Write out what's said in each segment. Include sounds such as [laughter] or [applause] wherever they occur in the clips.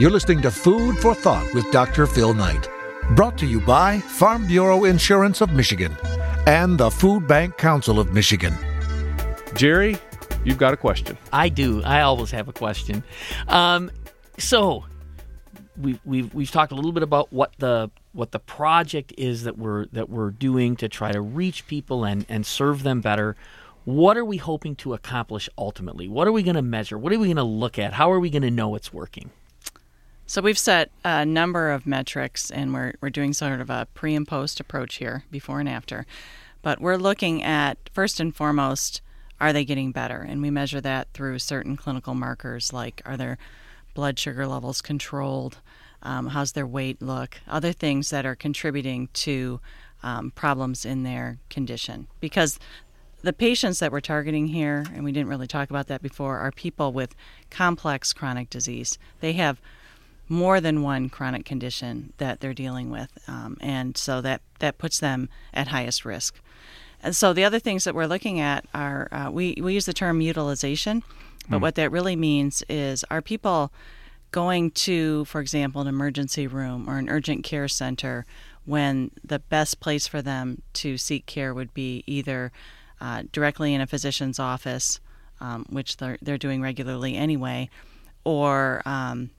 You're listening to Food for Thought with Dr. Phil Knight. Brought to you by Farm Bureau Insurance of Michigan and the Food Bank Council of Michigan. Jerry, you've got a question. I do. I always have a question. Um, so we, we've we've talked a little bit about what the what the project is that we're that we're doing to try to reach people and and serve them better. What are we hoping to accomplish ultimately? What are we going to measure? What are we going to look at? How are we going to know it's working? So we've set a number of metrics, and we're we're doing sort of a pre and post approach here, before and after. But we're looking at first and foremost, are they getting better? And we measure that through certain clinical markers, like are their blood sugar levels controlled? Um, how's their weight look? Other things that are contributing to um, problems in their condition. Because the patients that we're targeting here, and we didn't really talk about that before, are people with complex chronic disease. They have more than one chronic condition that they're dealing with, um, and so that that puts them at highest risk. And so the other things that we're looking at are uh, we we use the term utilization, but mm. what that really means is are people going to, for example, an emergency room or an urgent care center when the best place for them to seek care would be either uh, directly in a physician's office, um, which they're, they're doing regularly anyway, or um,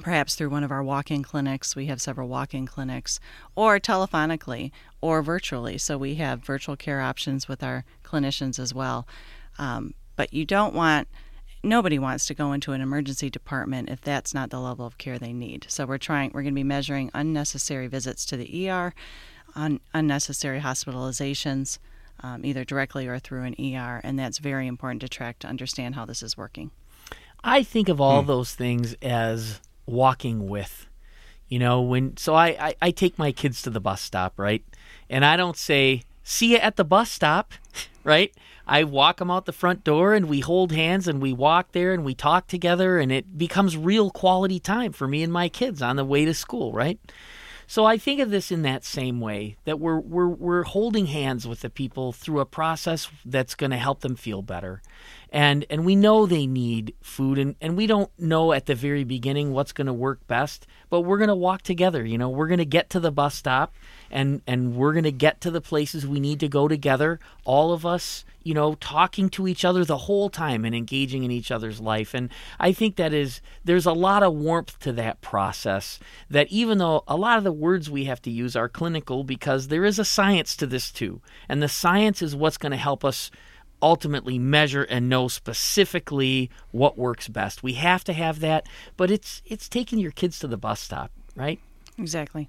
perhaps through one of our walk in clinics. We have several walk in clinics, or telephonically or virtually. So we have virtual care options with our clinicians as well. Um, but you don't want, nobody wants to go into an emergency department if that's not the level of care they need. So we're trying, we're going to be measuring unnecessary visits to the ER, un, unnecessary hospitalizations. Um, either directly or through an ER, and that's very important to track to understand how this is working. I think of all hmm. those things as walking with. You know, when so I, I, I take my kids to the bus stop, right? And I don't say, see you at the bus stop, [laughs] right? I walk them out the front door and we hold hands and we walk there and we talk together and it becomes real quality time for me and my kids on the way to school, right? So I think of this in that same way that we're we're we're holding hands with the people through a process that's going to help them feel better. And and we know they need food and, and we don't know at the very beginning what's going to work best, but we're going to walk together, you know, we're going to get to the bus stop and and we're going to get to the places we need to go together all of us you know talking to each other the whole time and engaging in each other's life and i think that is there's a lot of warmth to that process that even though a lot of the words we have to use are clinical because there is a science to this too and the science is what's going to help us ultimately measure and know specifically what works best. We have to have that, but it's it's taking your kids to the bus stop, right? Exactly.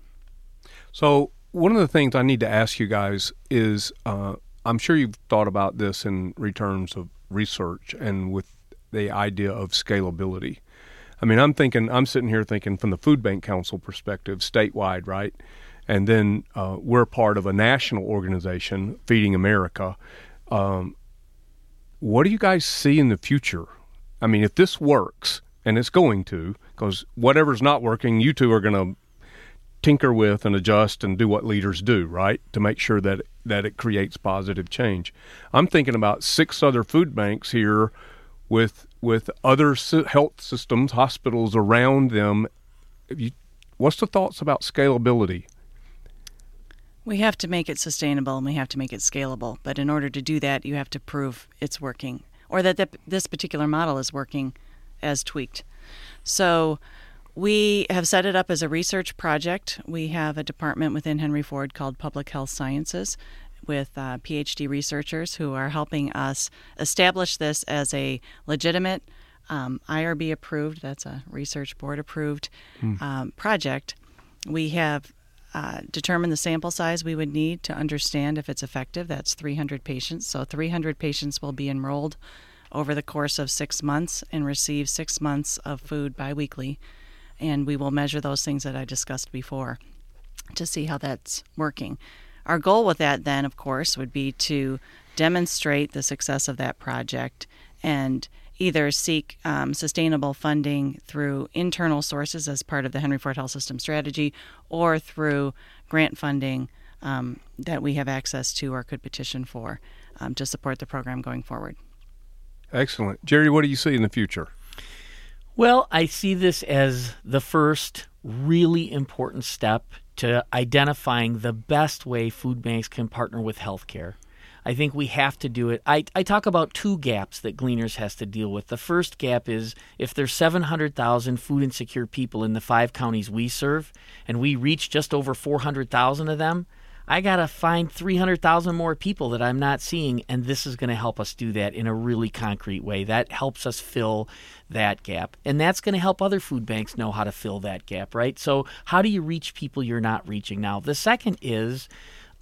So one of the things I need to ask you guys is uh, I'm sure you've thought about this in terms of research and with the idea of scalability. I mean, I'm thinking, I'm sitting here thinking from the Food Bank Council perspective, statewide, right? And then uh, we're part of a national organization, Feeding America. Um, what do you guys see in the future? I mean, if this works, and it's going to, because whatever's not working, you two are going to tinker with and adjust and do what leaders do, right? To make sure that that it creates positive change. I'm thinking about six other food banks here with with other health systems, hospitals around them. You, what's the thoughts about scalability? We have to make it sustainable and we have to make it scalable. But in order to do that, you have to prove it's working or that this particular model is working as tweaked. So we have set it up as a research project. We have a department within Henry Ford called Public Health Sciences with uh, PhD researchers who are helping us establish this as a legitimate, um, IRB approved, that's a research board approved hmm. um, project. We have uh, determined the sample size we would need to understand if it's effective. That's 300 patients. So 300 patients will be enrolled over the course of six months and receive six months of food biweekly and we will measure those things that I discussed before to see how that's working. Our goal with that, then, of course, would be to demonstrate the success of that project and either seek um, sustainable funding through internal sources as part of the Henry Ford Health System strategy or through grant funding um, that we have access to or could petition for um, to support the program going forward. Excellent. Jerry, what do you see in the future? Well, I see this as the first really important step to identifying the best way food banks can partner with healthcare. I think we have to do it. I, I talk about two gaps that Gleaners has to deal with. The first gap is if there's 700,000 food insecure people in the five counties we serve, and we reach just over 400,000 of them, I got to find 300,000 more people that I'm not seeing, and this is going to help us do that in a really concrete way. That helps us fill that gap. And that's going to help other food banks know how to fill that gap, right? So, how do you reach people you're not reaching now? The second is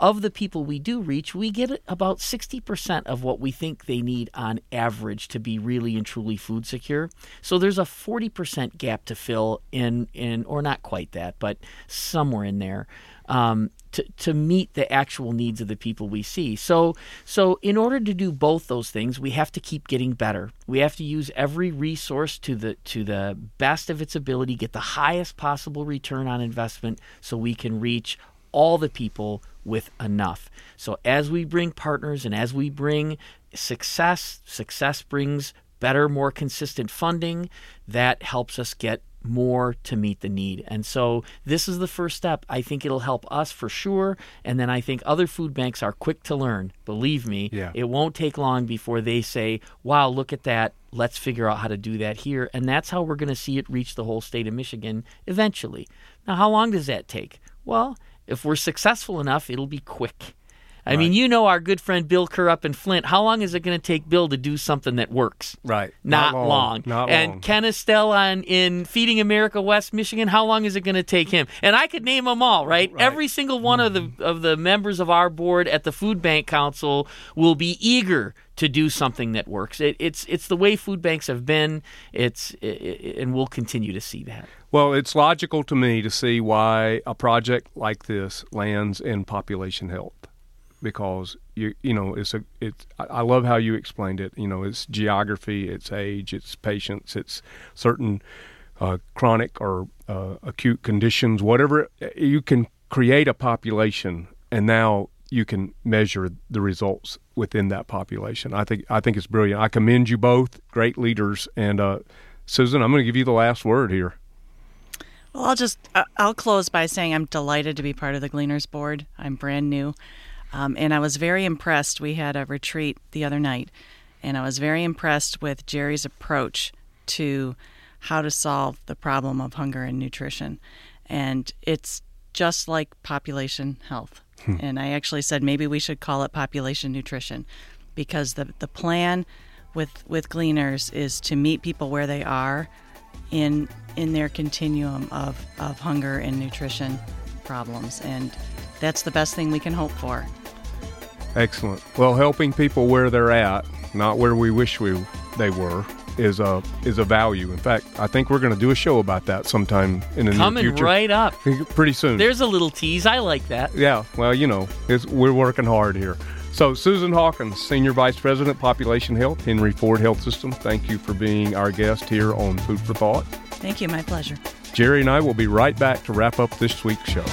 of the people we do reach, we get about 60% of what we think they need on average to be really and truly food secure. So there's a 40% gap to fill in, in or not quite that, but somewhere in there. Um, to, to meet the actual needs of the people we see. So so in order to do both those things, we have to keep getting better. We have to use every resource to the to the best of its ability, get the highest possible return on investment so we can reach all the people with enough. So as we bring partners and as we bring success, success brings better, more consistent funding that helps us get more to meet the need. And so this is the first step. I think it'll help us for sure. And then I think other food banks are quick to learn. Believe me, yeah. it won't take long before they say, wow, look at that. Let's figure out how to do that here. And that's how we're going to see it reach the whole state of Michigan eventually. Now, how long does that take? Well, if we're successful enough, it'll be quick. I right. mean, you know our good friend Bill Kerr up in Flint. How long is it going to take Bill to do something that works? Right. Not, Not long. long. Not and long. Ken Estelle on in Feeding America West Michigan. How long is it going to take him? And I could name them all. Right. right. Every single one of the of the members of our board at the Food Bank Council will be eager to do something that works. It, it's it's the way food banks have been. It's it, and we'll continue to see that. Well, it's logical to me to see why a project like this lands in population health because you you know it's a it's I love how you explained it. You know, it's geography, it's age, it's patients, it's certain uh, chronic or uh, acute conditions, whatever you can create a population, and now you can measure the results within that population. I think I think it's brilliant. I commend you both, great leaders, and uh, Susan, I'm going to give you the last word here. Well, I'll just I'll close by saying I'm delighted to be part of the Gleaners Board. I'm brand new. Um, and I was very impressed. We had a retreat the other night, and I was very impressed with Jerry's approach to how to solve the problem of hunger and nutrition. And it's just like population health. Hmm. And I actually said maybe we should call it population nutrition because the, the plan with, with gleaners is to meet people where they are in in their continuum of, of hunger and nutrition problems. And that's the best thing we can hope for. Excellent. Well, helping people where they're at, not where we wish we they were, is a is a value. In fact, I think we're going to do a show about that sometime in the Coming near future. right up, [laughs] pretty soon. There's a little tease. I like that. Yeah. Well, you know, we're working hard here. So, Susan Hawkins, Senior Vice President, Population Health, Henry Ford Health System. Thank you for being our guest here on Food for Thought. Thank you. My pleasure. Jerry and I will be right back to wrap up this week's show.